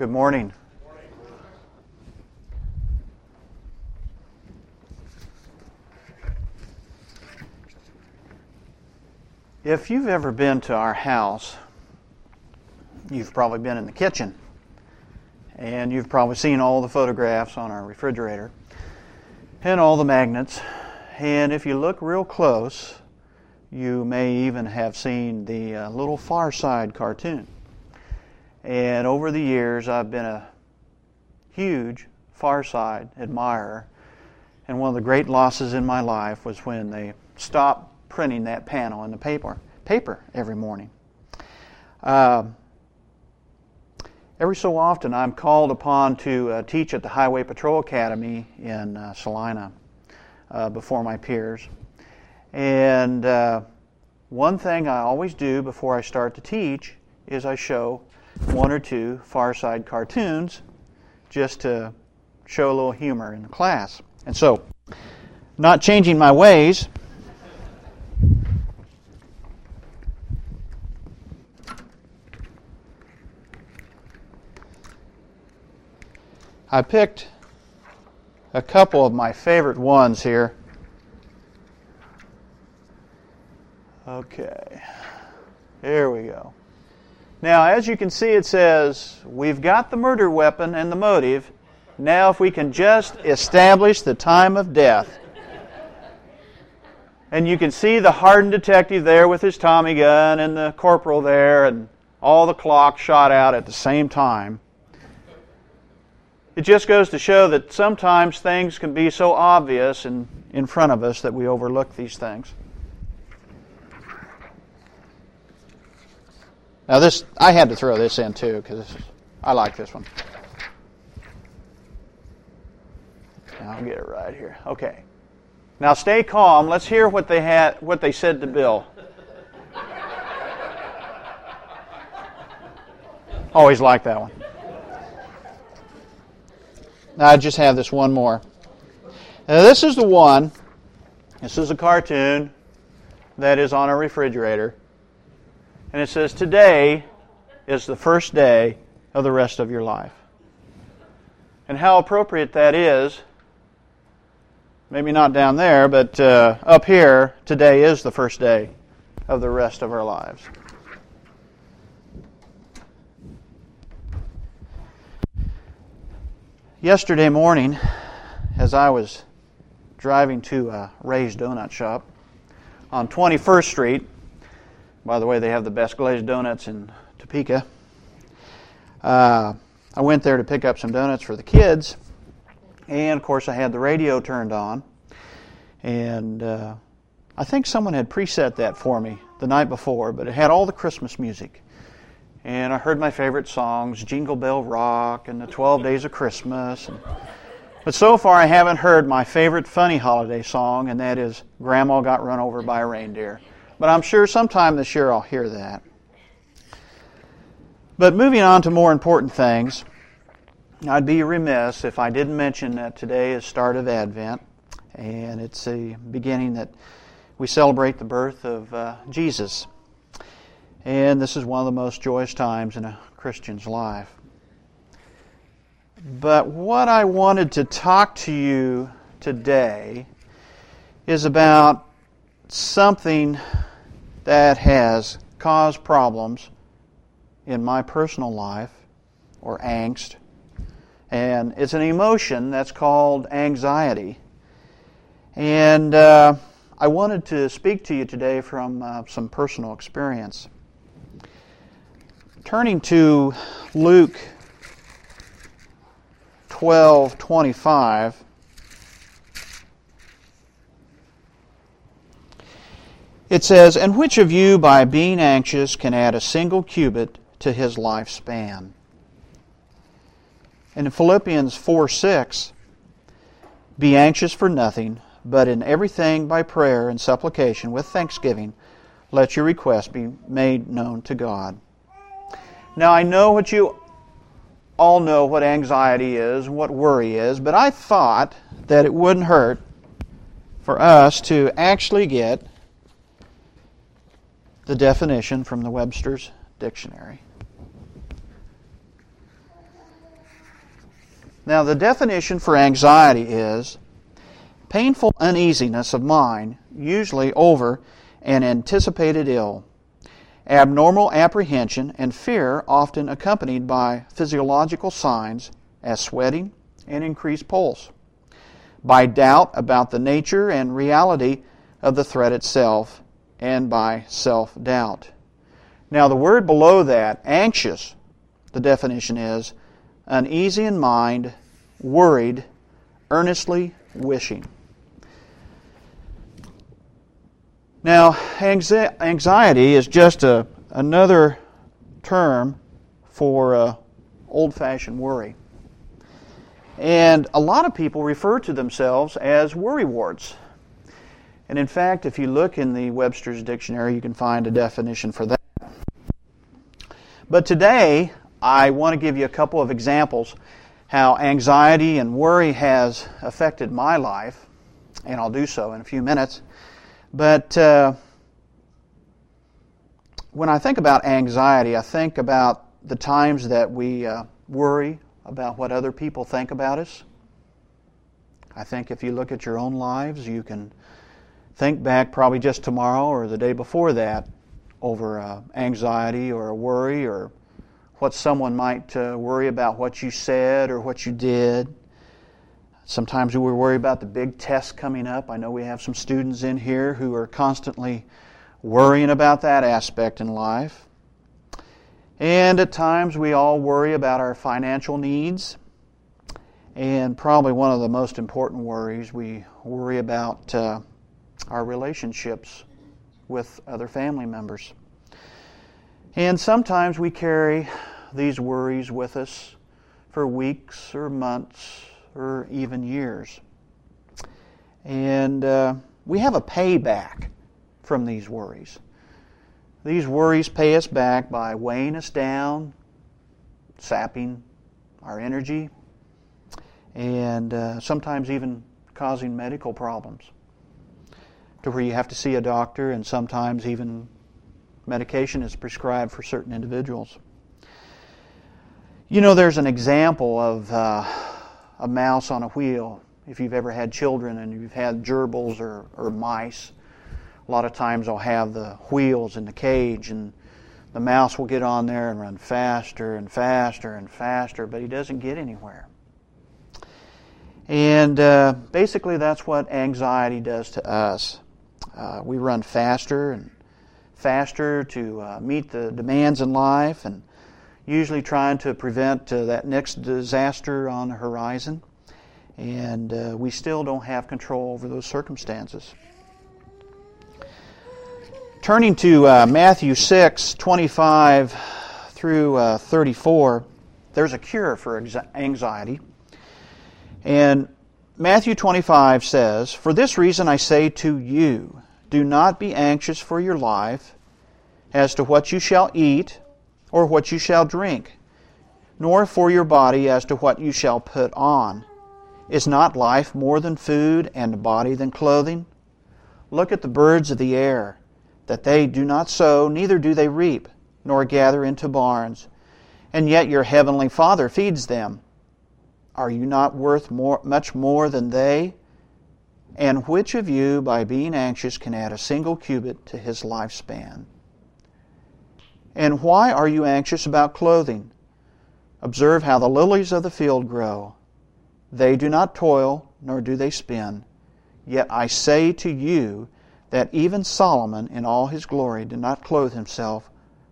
Good morning. If you've ever been to our house, you've probably been in the kitchen. And you've probably seen all the photographs on our refrigerator and all the magnets. And if you look real close, you may even have seen the uh, little Far Side cartoon. And over the years, I've been a huge Far Side admirer. And one of the great losses in my life was when they stopped printing that panel in the paper, paper every morning. Uh, every so often, I'm called upon to uh, teach at the Highway Patrol Academy in uh, Salina uh, before my peers. And uh, one thing I always do before I start to teach is I show one or two Far Side cartoons just to show a little humor in the class. And so, not changing my ways, I picked a couple of my favorite ones here. Okay, here we go. Now, as you can see, it says, We've got the murder weapon and the motive. Now, if we can just establish the time of death. And you can see the hardened detective there with his Tommy gun and the corporal there, and all the clocks shot out at the same time. It just goes to show that sometimes things can be so obvious in, in front of us that we overlook these things. Now, this I had to throw this in too because I like this one. I'll get it right here. Okay. Now stay calm. Let's hear what they had what they said to Bill. Always like that one. Now I just have this one more. Now this is the one. This is a cartoon that is on a refrigerator. And it says, Today is the first day of the rest of your life. And how appropriate that is. Maybe not down there, but uh, up here, today is the first day of the rest of our lives. Yesterday morning, as I was driving to a Ray's Donut Shop on 21st Street, by the way, they have the best glazed donuts in Topeka. Uh, I went there to pick up some donuts for the kids, and of course, I had the radio turned on. And uh, I think someone had preset that for me the night before, but it had all the Christmas music and I heard my favorite songs, Jingle Bell Rock and the 12 Days of Christmas. And, but so far, I haven't heard my favorite funny holiday song, and that is Grandma Got Run Over by a Reindeer. But I'm sure sometime this year I'll hear that. But moving on to more important things, I'd be remiss if I didn't mention that today is start of Advent, and it's a beginning that we celebrate the birth of uh, Jesus. And this is one of the most joyous times in a Christian's life. But what I wanted to talk to you today is about something that has caused problems in my personal life or angst. And it's an emotion that's called anxiety. And uh, I wanted to speak to you today from uh, some personal experience. Turning to Luke 12 25. It says, And which of you, by being anxious, can add a single cubit to his lifespan? And in Philippians 4 6, Be anxious for nothing, but in everything by prayer and supplication with thanksgiving, let your requests be made known to God. Now, I know what you all know what anxiety is, what worry is, but I thought that it wouldn't hurt for us to actually get the definition from the Webster's Dictionary. Now, the definition for anxiety is painful uneasiness of mind, usually over an anticipated ill, abnormal apprehension and fear, often accompanied by physiological signs as sweating and increased pulse, by doubt about the nature and reality of the threat itself, and by self doubt. Now, the word below that, anxious, the definition is uneasy in mind, worried, earnestly wishing. Now, anxiety is just a, another term for uh, old fashioned worry. And a lot of people refer to themselves as worry worrywarts. And in fact, if you look in the Webster's Dictionary, you can find a definition for that. But today, I want to give you a couple of examples how anxiety and worry has affected my life, and I'll do so in a few minutes. But uh, when I think about anxiety, I think about the times that we uh, worry about what other people think about us. I think if you look at your own lives, you can think back probably just tomorrow or the day before that over uh, anxiety or a worry or what someone might uh, worry about what you said or what you did. Sometimes we worry about the big test coming up. I know we have some students in here who are constantly worrying about that aspect in life. And at times we all worry about our financial needs. And probably one of the most important worries, we worry about uh, our relationships with other family members. And sometimes we carry these worries with us for weeks or months or even years. And uh, we have a payback from these worries. These worries pay us back by weighing us down, sapping our energy, and uh, sometimes even causing medical problems to where you have to see a doctor, and sometimes even medication is prescribed for certain individuals. You know, there's an example of uh, a mouse on a wheel. If you've ever had children and you've had gerbils or, or mice, a lot of times they'll have the wheels in the cage, and the mouse will get on there and run faster and faster and faster, but he doesn't get anywhere. And uh, basically, that's what anxiety does to us. Uh, we run faster and faster to uh, meet the demands in life, and usually trying to prevent uh, that next disaster on the horizon. And uh, we still don't have control over those circumstances. Turning to uh, Matthew 6 25 through uh, 34, there's a cure for anxiety. And Matthew 25 says, For this reason I say to you, do not be anxious for your life as to what you shall eat or what you shall drink, nor for your body as to what you shall put on. Is not life more than food, and the body than clothing? Look at the birds of the air, that they do not sow, neither do they reap, nor gather into barns, and yet your heavenly Father feeds them. Are you not worth more, much more than they? And which of you, by being anxious, can add a single cubit to his lifespan? And why are you anxious about clothing? Observe how the lilies of the field grow. They do not toil, nor do they spin. Yet I say to you that even Solomon in all his glory did not clothe himself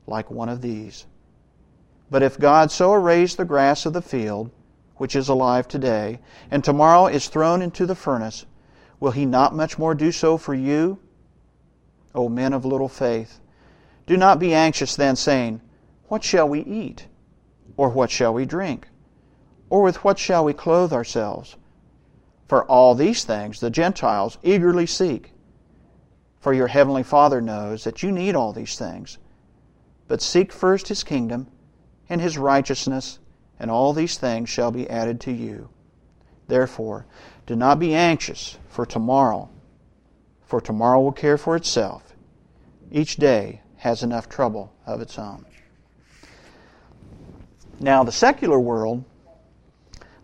like one of these. But if God so arrays the grass of the field, which is alive today, and tomorrow is thrown into the furnace, will he not much more do so for you, O men of little faith? Do not be anxious then, saying, What shall we eat? Or what shall we drink? Or with what shall we clothe ourselves? For all these things the Gentiles eagerly seek. For your heavenly Father knows that you need all these things. But seek first his kingdom and his righteousness, and all these things shall be added to you. Therefore, do not be anxious for tomorrow, for tomorrow will care for itself. Each day has enough trouble of its own. Now, the secular world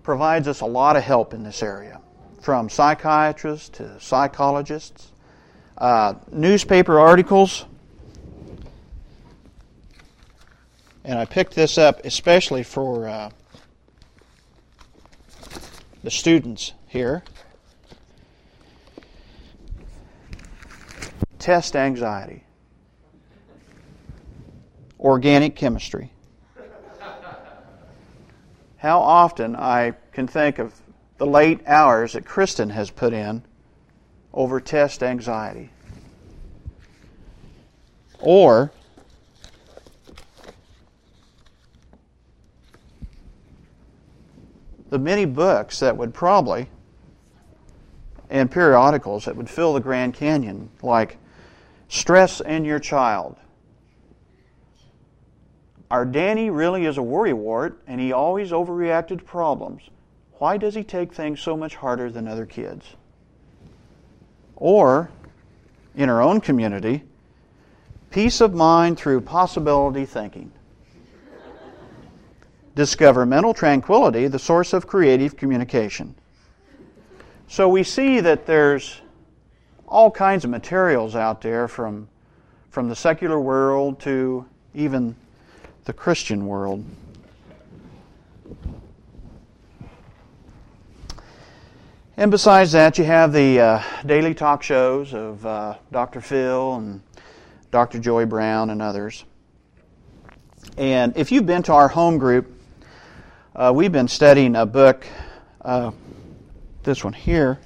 provides us a lot of help in this area, from psychiatrists to psychologists, uh, newspaper articles. And I picked this up especially for uh, the students here. Test anxiety, organic chemistry. How often I can think of the late hours that Kristen has put in over test anxiety. Or the many books that would probably, and periodicals that would fill the Grand Canyon, like Stress in Your Child. Our Danny really is a worrywart, and he always overreacted to problems. Why does he take things so much harder than other kids? Or, in our own community, peace of mind through possibility thinking. Discover mental tranquility, the source of creative communication. So we see that there's all kinds of materials out there from, from the secular world to even the Christian world. And besides that, you have the uh, daily talk shows of uh, Dr. Phil and Dr. Joy Browne and others. And if you've been to our home group, uh, we've been studying a book, uh, this one here,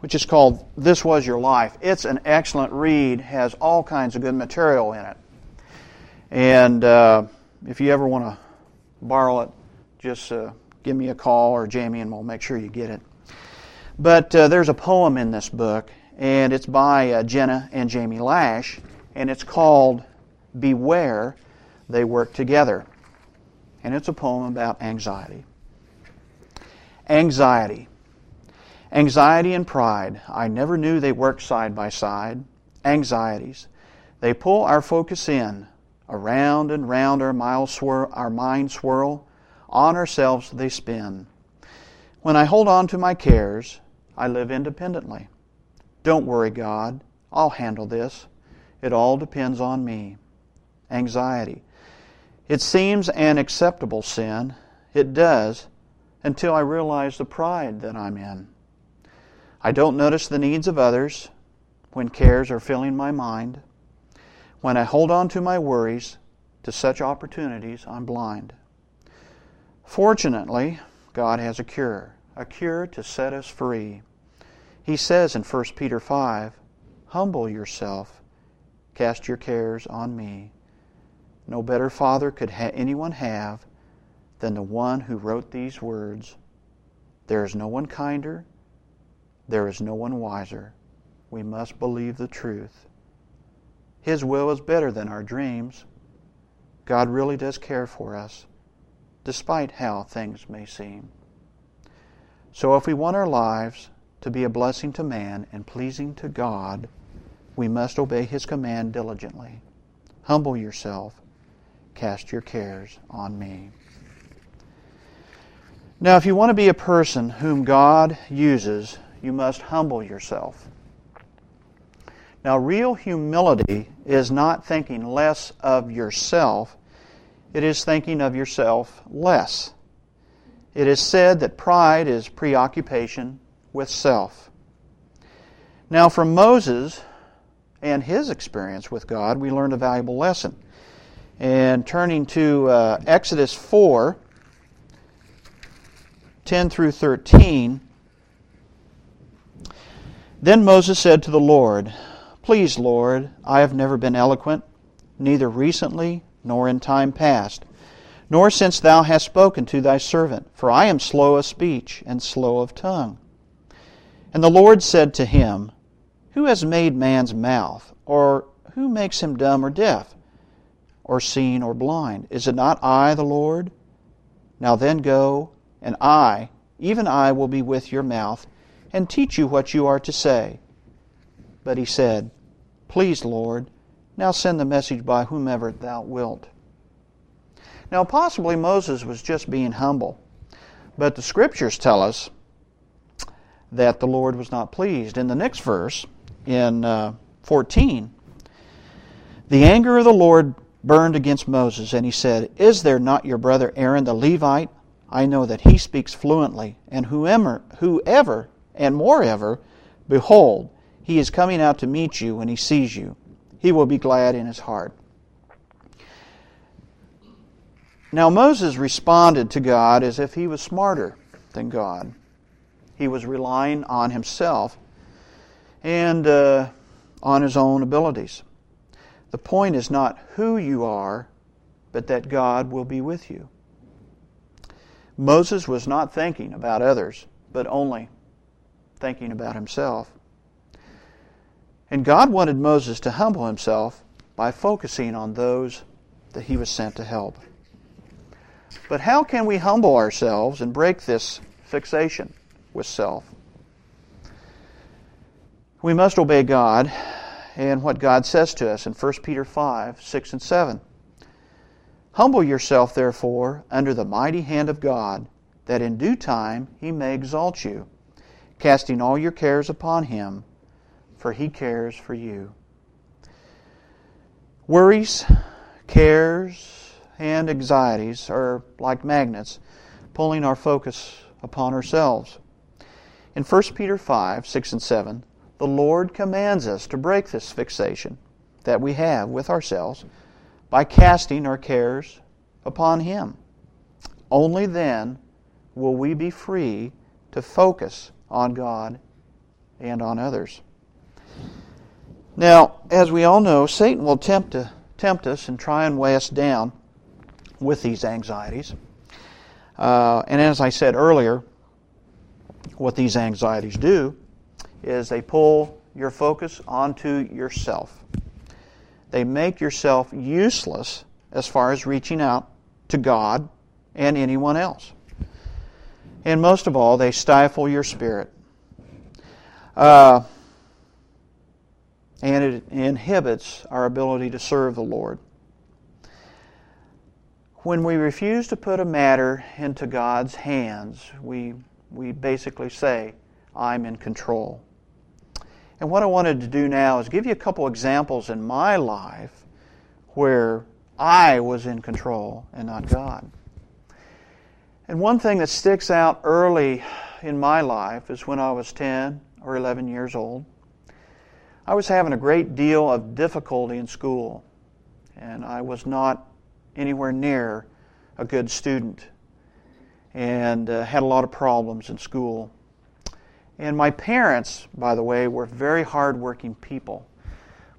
which is called This Was Your Life. It's an excellent read, has all kinds of good material in it. And uh, if you ever want to borrow it, just uh, give me a call or Jamie and we'll make sure you get it. But uh, there's a poem in this book, and it's by uh, Jenna and Jamie Lash, and it's called Beware They Work Together. And it's a poem about anxiety. Anxiety. Anxiety and pride. I never knew they worked side by side. Anxieties. They pull our focus in. Around and round our, miles swir- our mind swirl. On ourselves they spin. When I hold on to my cares, I live independently. Don't worry, God. I'll handle this. It all depends on me. Anxiety. It seems an acceptable sin. It does until I realize the pride that I'm in. I don't notice the needs of others when cares are filling my mind. When I hold on to my worries, to such opportunities, I'm blind. Fortunately, God has a cure, a cure to set us free. He says in 1 Peter 5 Humble yourself, cast your cares on me. No better Father could ha- anyone have than the one who wrote these words There is no one kinder, there is no one wiser. We must believe the truth. His will is better than our dreams. God really does care for us, despite how things may seem. So, if we want our lives to be a blessing to man and pleasing to God, we must obey His command diligently. Humble yourself, cast your cares on me. Now, if you want to be a person whom God uses, you must humble yourself. Now, real humility is not thinking less of yourself, it is thinking of yourself less. It is said that pride is preoccupation with self. Now, from Moses and his experience with God, we learned a valuable lesson. And turning to uh, Exodus 4 10 through 13, then Moses said to the Lord, Please, Lord, I have never been eloquent, neither recently nor in time past, nor since thou hast spoken to thy servant, for I am slow of speech and slow of tongue. And the Lord said to him, Who has made man's mouth, or who makes him dumb or deaf, or seen or blind? Is it not I, the Lord? Now then go, and I, even I, will be with your mouth, and teach you what you are to say. But he said, Please, Lord, now send the message by whomever thou wilt. Now, possibly Moses was just being humble, but the scriptures tell us that the Lord was not pleased. In the next verse, in uh, 14, the anger of the Lord burned against Moses, and he said, Is there not your brother Aaron the Levite? I know that he speaks fluently, and whoever, whoever and moreover, behold, he is coming out to meet you when he sees you. He will be glad in his heart. Now, Moses responded to God as if he was smarter than God. He was relying on himself and uh, on his own abilities. The point is not who you are, but that God will be with you. Moses was not thinking about others, but only thinking about himself. And God wanted Moses to humble himself by focusing on those that he was sent to help. But how can we humble ourselves and break this fixation with self? We must obey God and what God says to us in 1 Peter 5 6 and 7. Humble yourself, therefore, under the mighty hand of God, that in due time he may exalt you, casting all your cares upon him, for he cares for you. Worries, cares, and anxieties are like magnets, pulling our focus upon ourselves. In 1 Peter 5 6 and 7, the Lord commands us to break this fixation that we have with ourselves by casting our cares upon Him. Only then will we be free to focus on God and on others. Now, as we all know, Satan will tempt, to, tempt us and try and weigh us down with these anxieties. Uh, and as I said earlier, what these anxieties do is they pull your focus onto yourself. They make yourself useless as far as reaching out to God and anyone else. And most of all, they stifle your spirit. Uh, and it inhibits our ability to serve the Lord. When we refuse to put a matter into God's hands, we, we basically say, I'm in control. And what I wanted to do now is give you a couple examples in my life where I was in control and not God. And one thing that sticks out early in my life is when I was 10 or 11 years old. I was having a great deal of difficulty in school, and I was not anywhere near a good student and uh, had a lot of problems in school. And my parents, by the way, were very hardworking people.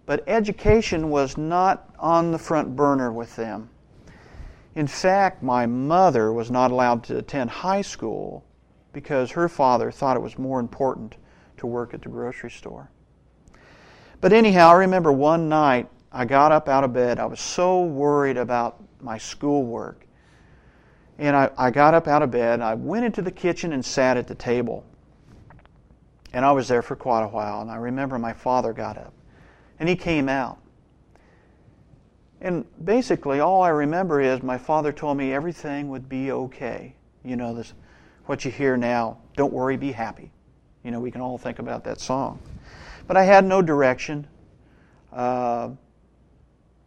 But education was not on the front burner with them. In fact, my mother was not allowed to attend high school because her father thought it was more important to work at the grocery store. But anyhow, I remember one night I got up out of bed. I was so worried about my schoolwork. And I, I got up out of bed. I went into the kitchen and sat at the table. And I was there for quite a while. And I remember my father got up and he came out. And basically, all I remember is my father told me everything would be okay. You know, this, what you hear now, don't worry, be happy. You know, we can all think about that song. But I had no direction, uh,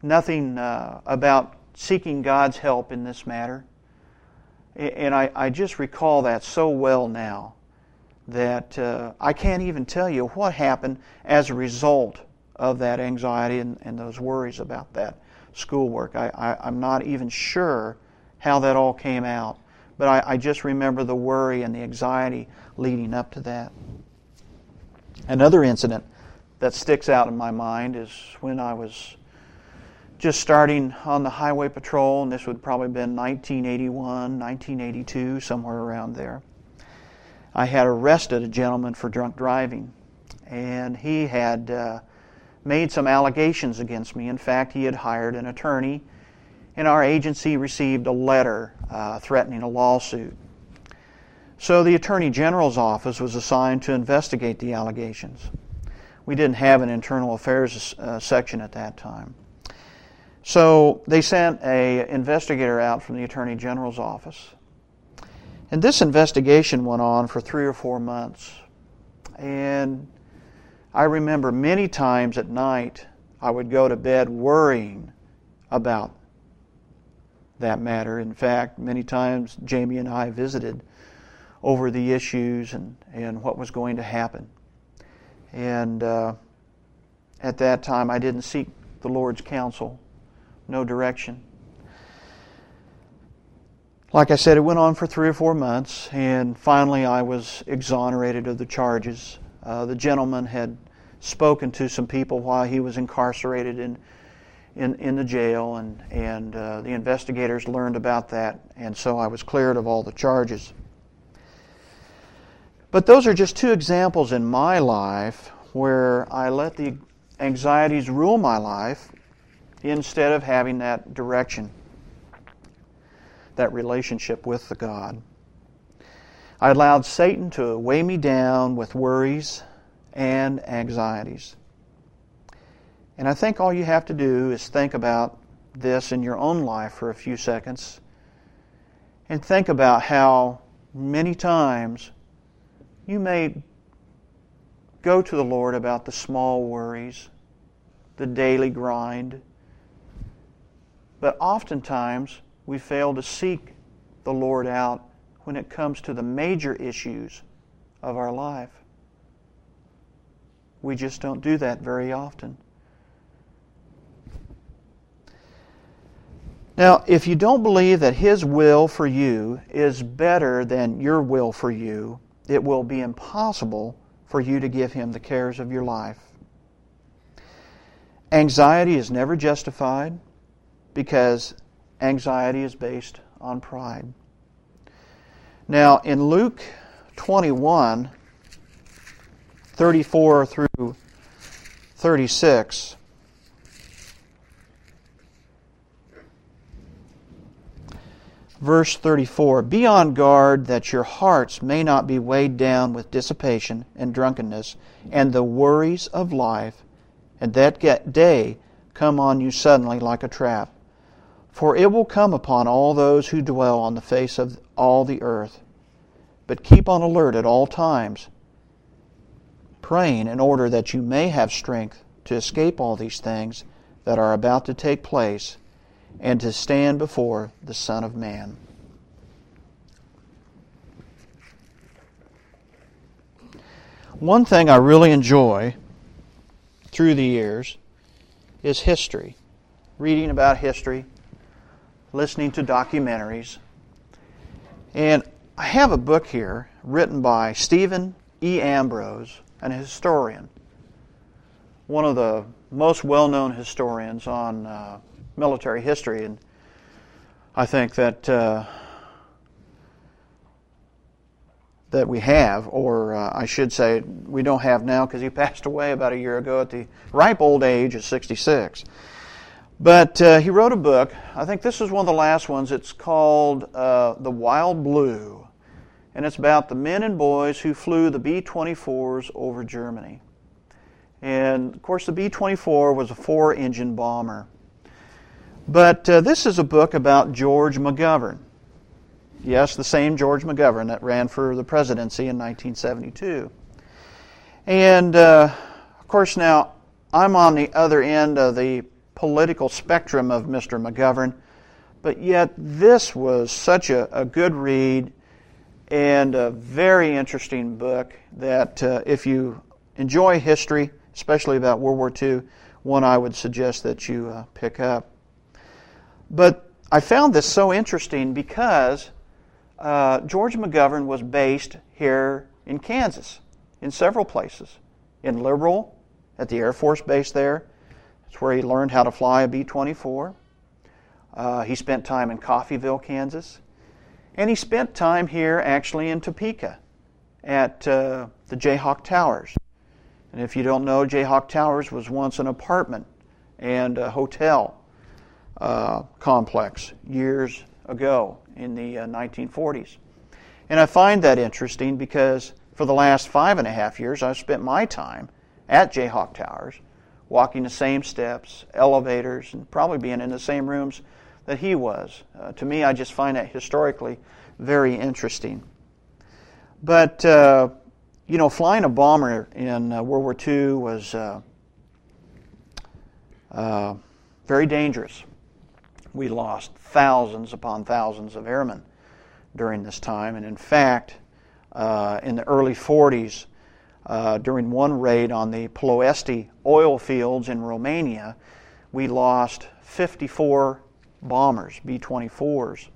nothing uh, about seeking God's help in this matter. And I, I just recall that so well now that uh, I can't even tell you what happened as a result of that anxiety and, and those worries about that schoolwork. I, I, am not even sure how that all came out, but I, I just remember the worry and the anxiety leading up to that. Another incident that sticks out in my mind is when I was just starting on the highway patrol, and this would probably have been 1981, 1982, somewhere around there. I had arrested a gentleman for drunk driving, and he had uh, made some allegations against me. In fact, he had hired an attorney, and our agency received a letter uh, threatening a lawsuit. So the Attorney General's office was assigned to investigate the allegations. We didn't have an internal affairs uh, section at that time. So they sent a investigator out from the Attorney General's office. And this investigation went on for three or four months. And I remember many times at night I would go to bed worrying about that matter. In fact, many times Jamie and I visited over the issues and, and what was going to happen. And uh, at that time, I didn't seek the Lord's counsel, no direction. Like I said, it went on for three or four months, and finally I was exonerated of the charges. Uh, the gentleman had spoken to some people while he was incarcerated in in, in the jail, and, and uh, the investigators learned about that, and so I was cleared of all the charges. But those are just two examples in my life where I let the anxieties rule my life instead of having that direction, that relationship with the God. I allowed Satan to weigh me down with worries and anxieties. And I think all you have to do is think about this in your own life for a few seconds and think about how many times you may go to the Lord about the small worries, the daily grind. But oftentimes we fail to seek the Lord out when it comes to the major issues of our life. We just don't do that very often. Now, if you don't believe that His will for you is better than your will for you, it will be impossible for you to give Him the cares of your life. Anxiety is never justified because anxiety is based on pride. Now, in Luke 21, 34 through 36, verse 34 Be on guard that your hearts may not be weighed down with dissipation and drunkenness and the worries of life, and that day come on you suddenly like a trap. For it will come upon all those who dwell on the face of all the earth. But keep on alert at all times, praying in order that you may have strength to escape all these things that are about to take place and to stand before the Son of Man. One thing I really enjoy through the years is history. Reading about history, listening to documentaries. And I have a book here written by Stephen E. Ambrose, an historian, one of the most well known historians on uh, military history. And I think that. Uh, that we have, or uh, I should say, we don't have now because he passed away about a year ago at the ripe old age of 66. But uh, he wrote a book. I think this is one of the last ones. It's called uh, The Wild Blue. And it's about the men and boys who flew the B 24s over Germany. And of course, the B 24 was a four engine bomber. But uh, this is a book about George McGovern. Yes, the same George McGovern that ran for the presidency in 1972. And uh, of course, now I'm on the other end of the political spectrum of Mr. McGovern, but yet this was such a, a good read and a very interesting book that uh, if you enjoy history, especially about World War II, one I would suggest that you uh, pick up. But I found this so interesting because uh, George McGovern was based here in Kansas, in several places. In Liberal, at the Air Force Base there. That's where he learned how to fly a B 24. Uh, he spent time in Coffeyville, Kansas. And he spent time here actually in Topeka at uh, the Jayhawk Towers. And if you don't know, Jayhawk Towers was once an apartment and a hotel uh, complex years ago in the uh, 1940s. And I find that interesting because for the last five and a half years, I've spent my time at Jayhawk Towers walking the same steps, elevators, and probably being in the same rooms that he was. Uh, to me, I just find that historically very interesting. But, uh, you know, flying a bomber in uh, World War II was uh, uh, very dangerous. We lost thousands upon thousands of airmen during this time, and in fact, uh, in the early 40s, uh, during one raid on the Ploiești oil fields in Romania, we lost 54 bombers, B 24s.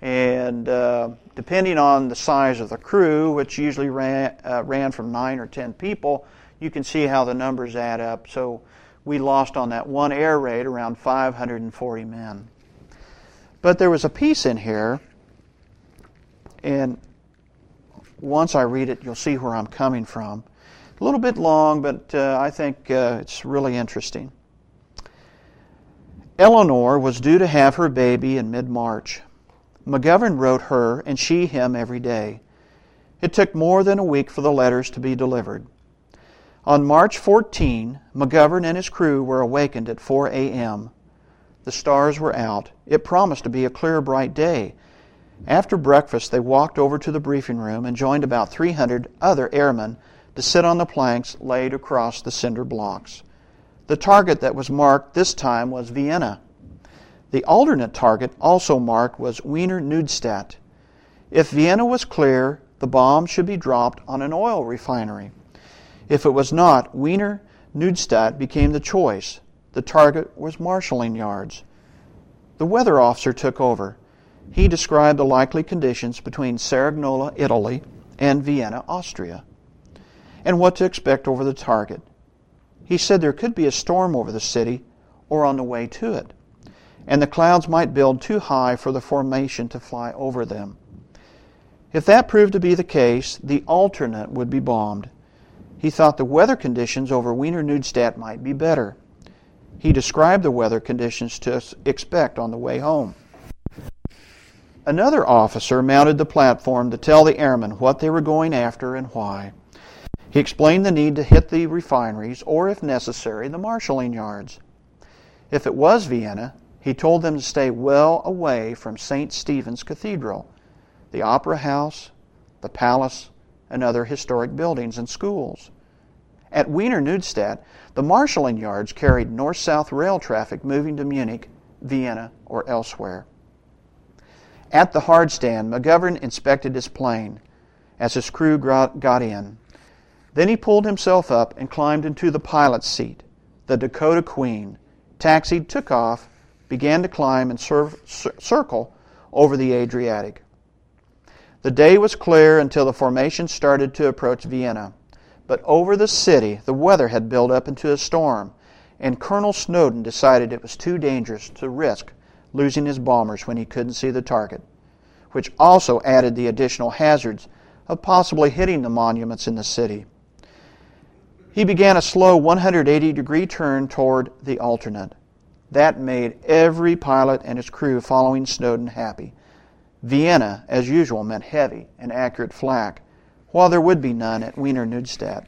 And uh, depending on the size of the crew, which usually ran, uh, ran from 9 or 10 people, you can see how the numbers add up. So we lost on that one air raid around 540 men. But there was a piece in here, and once I read it, you'll see where I'm coming from. A little bit long, but uh, I think uh, it's really interesting. Eleanor was due to have her baby in mid March. McGovern wrote her and she him every day. It took more than a week for the letters to be delivered. On March 14, McGovern and his crew were awakened at 4 a.m. The stars were out. It promised to be a clear, bright day. After breakfast, they walked over to the briefing room and joined about 300 other airmen to sit on the planks laid across the cinder blocks. The target that was marked this time was Vienna. The alternate target, also marked, was Wiener Neustadt. If Vienna was clear, the bomb should be dropped on an oil refinery. If it was not, Wiener Neustadt became the choice. The target was marshalling yards. The weather officer took over he described the likely conditions between Cerignola, Italy, and Vienna, Austria, and what to expect over the target. He said there could be a storm over the city or on the way to it, and the clouds might build too high for the formation to fly over them. If that proved to be the case, the alternate would be bombed. He thought the weather conditions over Wiener Neustadt might be better. He described the weather conditions to expect on the way home. Another officer mounted the platform to tell the airmen what they were going after and why. He explained the need to hit the refineries or, if necessary, the marshalling yards. If it was Vienna, he told them to stay well away from St. Stephen's Cathedral, the Opera House, the Palace, and other historic buildings and schools. At Wiener Neustadt, the marshalling yards carried north south rail traffic moving to Munich, Vienna, or elsewhere. At the hard stand, McGovern inspected his plane as his crew got in. Then he pulled himself up and climbed into the pilot's seat. The Dakota Queen taxied, took off, began to climb and circle over the Adriatic. The day was clear until the formation started to approach Vienna. But over the city, the weather had built up into a storm, and Colonel Snowden decided it was too dangerous to risk losing his bombers when he couldn't see the target, which also added the additional hazards of possibly hitting the monuments in the city. He began a slow 180 degree turn toward the alternate. That made every pilot and his crew following Snowden happy. Vienna, as usual, meant heavy and accurate flak, while there would be none at Wiener Neustadt.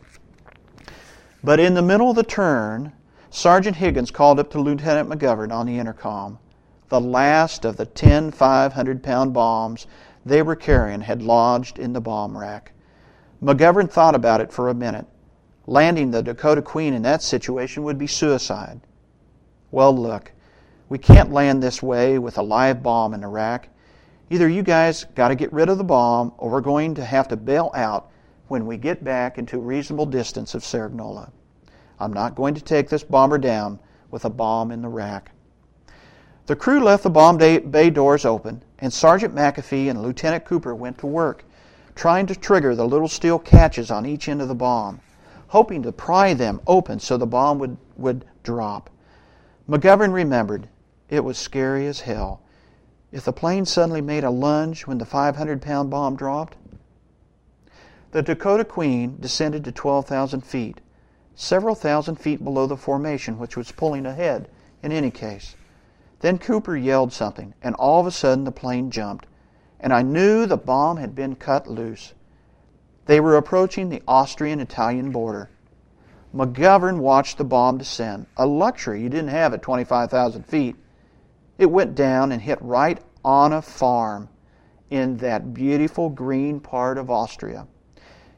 But in the middle of the turn, Sergeant Higgins called up to Lieutenant McGovern on the intercom. The last of the 10 500 pound bombs they were carrying had lodged in the bomb rack. McGovern thought about it for a minute. Landing the Dakota Queen in that situation would be suicide. Well, look, we can't land this way with a live bomb in the rack. Either you guys got to get rid of the bomb, or we're going to have to bail out when we get back into a reasonable distance of Cerignola. I'm not going to take this bomber down with a bomb in the rack. The crew left the bomb bay doors open, and Sergeant McAfee and Lieutenant Cooper went to work, trying to trigger the little steel catches on each end of the bomb, hoping to pry them open so the bomb would, would drop. McGovern remembered it was scary as hell. If the plane suddenly made a lunge when the 500 pound bomb dropped, the Dakota Queen descended to 12,000 feet, several thousand feet below the formation which was pulling ahead in any case. Then Cooper yelled something, and all of a sudden the plane jumped, and I knew the bomb had been cut loose. They were approaching the Austrian Italian border. McGovern watched the bomb descend, a luxury you didn't have at 25,000 feet. It went down and hit right on a farm in that beautiful green part of Austria.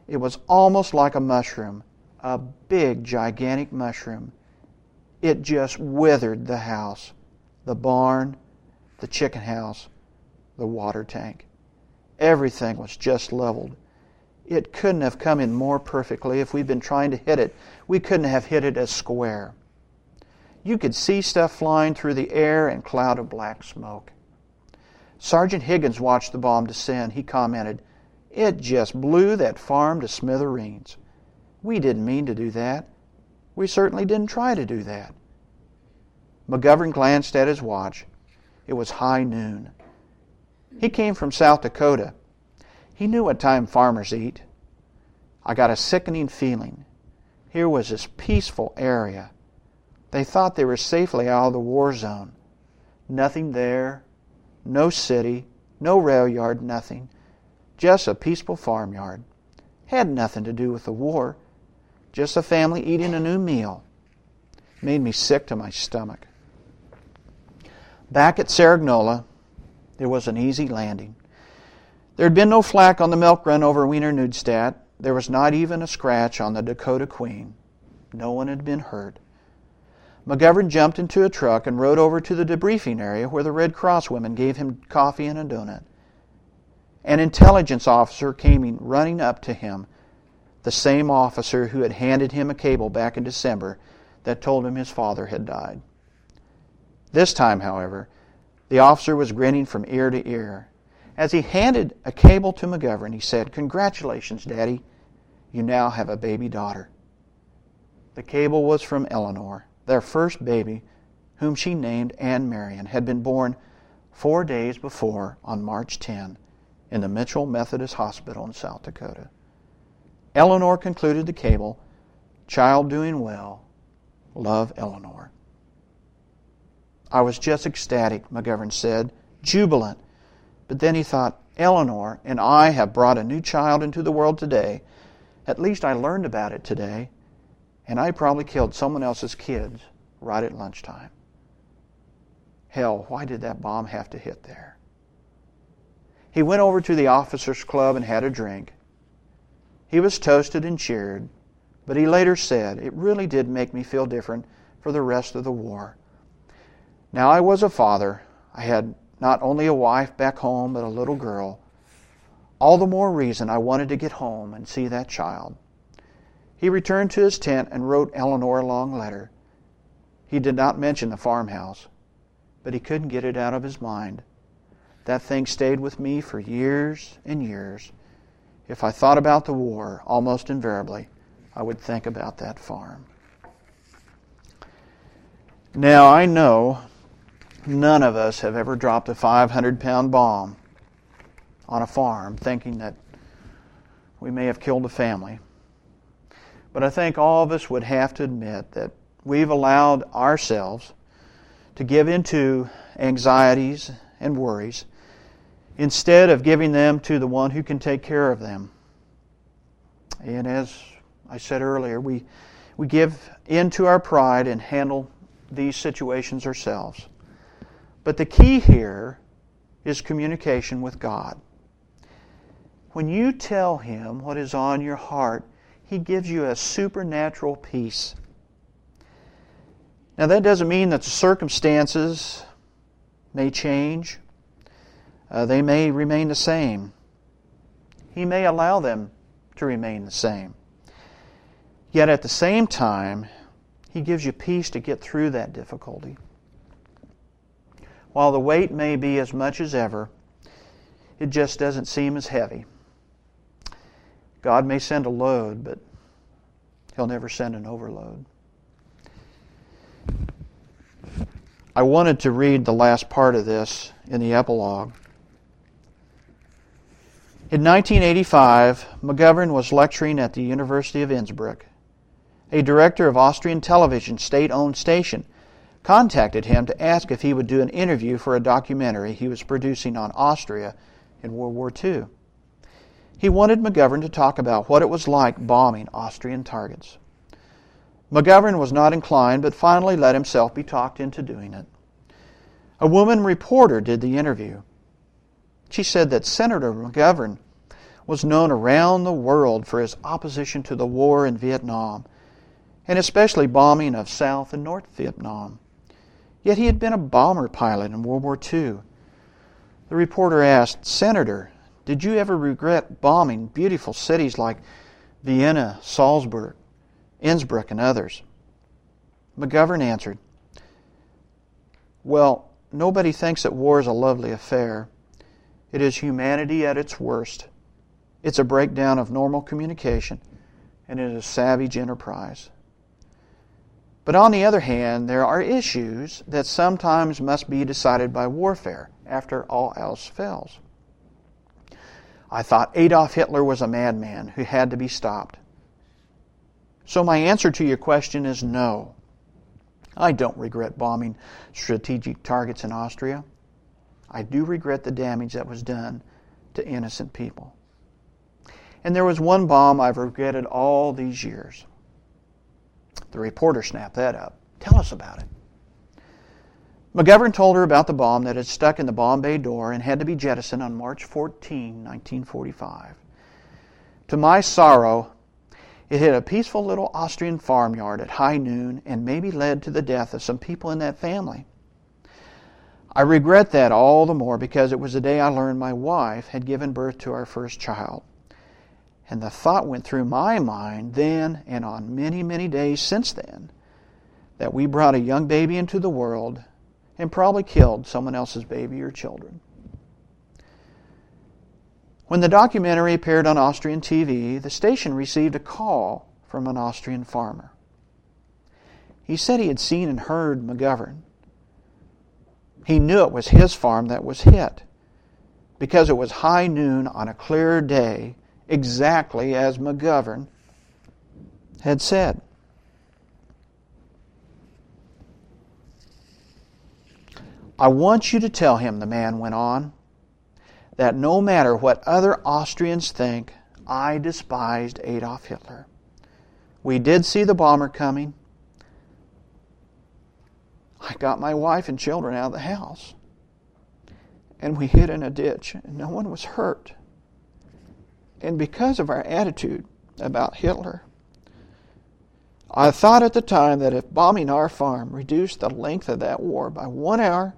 It was almost like a mushroom, a big, gigantic mushroom. It just withered the house, the barn, the chicken house, the water tank. Everything was just leveled. It couldn't have come in more perfectly if we'd been trying to hit it. We couldn't have hit it as square. You could see stuff flying through the air and cloud of black smoke. Sergeant Higgins watched the bomb descend. He commented, It just blew that farm to smithereens. We didn't mean to do that. We certainly didn't try to do that. McGovern glanced at his watch. It was high noon. He came from South Dakota. He knew what time farmers eat. I got a sickening feeling. Here was this peaceful area. They thought they were safely out of the war zone. Nothing there, no city, no rail yard, nothing. Just a peaceful farmyard. Had nothing to do with the war. Just a family eating a new meal. Made me sick to my stomach. Back at Cerignola, there was an easy landing. There had been no flak on the milk run over Wiener Neustadt. There was not even a scratch on the Dakota Queen. No one had been hurt. McGovern jumped into a truck and rode over to the debriefing area where the Red Cross women gave him coffee and a donut. An intelligence officer came running up to him, the same officer who had handed him a cable back in December that told him his father had died. This time, however, the officer was grinning from ear to ear. As he handed a cable to McGovern, he said, Congratulations, Daddy. You now have a baby daughter. The cable was from Eleanor. Their first baby, whom she named Anne Marion, had been born four days before on March 10 in the Mitchell Methodist Hospital in South Dakota. Eleanor concluded the cable Child doing well. Love Eleanor. I was just ecstatic, McGovern said, jubilant. But then he thought, Eleanor and I have brought a new child into the world today. At least I learned about it today and I probably killed someone else's kids right at lunchtime. Hell, why did that bomb have to hit there? He went over to the officers' club and had a drink. He was toasted and cheered, but he later said, It really did make me feel different for the rest of the war. Now I was a father. I had not only a wife back home, but a little girl. All the more reason I wanted to get home and see that child. He returned to his tent and wrote Eleanor a long letter. He did not mention the farmhouse, but he couldn't get it out of his mind. That thing stayed with me for years and years. If I thought about the war, almost invariably, I would think about that farm. Now, I know none of us have ever dropped a 500 pound bomb on a farm thinking that we may have killed a family. But I think all of us would have to admit that we've allowed ourselves to give into anxieties and worries instead of giving them to the one who can take care of them. And as I said earlier, we, we give into our pride and handle these situations ourselves. But the key here is communication with God. When you tell Him what is on your heart, he gives you a supernatural peace. Now, that doesn't mean that the circumstances may change, uh, they may remain the same. He may allow them to remain the same. Yet at the same time, He gives you peace to get through that difficulty. While the weight may be as much as ever, it just doesn't seem as heavy. God may send a load, but He'll never send an overload. I wanted to read the last part of this in the epilogue. In 1985, McGovern was lecturing at the University of Innsbruck. A director of Austrian television state owned station contacted him to ask if he would do an interview for a documentary he was producing on Austria in World War II. He wanted McGovern to talk about what it was like bombing Austrian targets. McGovern was not inclined, but finally let himself be talked into doing it. A woman reporter did the interview. She said that Senator McGovern was known around the world for his opposition to the war in Vietnam, and especially bombing of South and North Vietnam. Yet he had been a bomber pilot in World War II. The reporter asked, Senator, did you ever regret bombing beautiful cities like Vienna, Salzburg, Innsbruck, and others? McGovern answered, Well, nobody thinks that war is a lovely affair. It is humanity at its worst. It's a breakdown of normal communication, and it is a savage enterprise. But on the other hand, there are issues that sometimes must be decided by warfare after all else fails. I thought Adolf Hitler was a madman who had to be stopped. So my answer to your question is no. I don't regret bombing strategic targets in Austria. I do regret the damage that was done to innocent people. And there was one bomb I've regretted all these years. The reporter snapped that up. Tell us about it. McGovern told her about the bomb that had stuck in the bomb bay door and had to be jettisoned on March 14, 1945. To my sorrow, it hit a peaceful little Austrian farmyard at high noon and maybe led to the death of some people in that family. I regret that all the more because it was the day I learned my wife had given birth to our first child. And the thought went through my mind then and on many, many days since then that we brought a young baby into the world and probably killed someone else's baby or children. When the documentary appeared on Austrian TV, the station received a call from an Austrian farmer. He said he had seen and heard McGovern. He knew it was his farm that was hit because it was high noon on a clear day exactly as McGovern had said. I want you to tell him, the man went on, that no matter what other Austrians think, I despised Adolf Hitler. We did see the bomber coming. I got my wife and children out of the house. And we hid in a ditch, and no one was hurt. And because of our attitude about Hitler, I thought at the time that if bombing our farm reduced the length of that war by one hour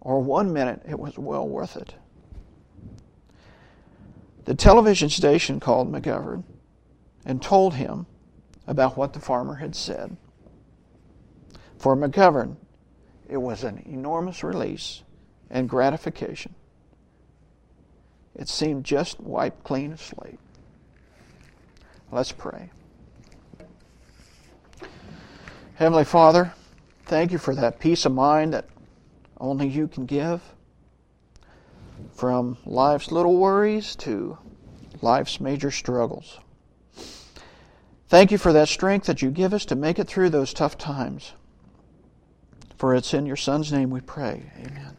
or one minute, it was well worth it. The television station called McGovern and told him about what the farmer had said. For McGovern, it was an enormous release and gratification. It seemed just wiped clean of slate. Let's pray. Heavenly Father, thank you for that peace of mind that only you can give. From life's little worries to life's major struggles. Thank you for that strength that you give us to make it through those tough times. For it's in your Son's name we pray. Amen.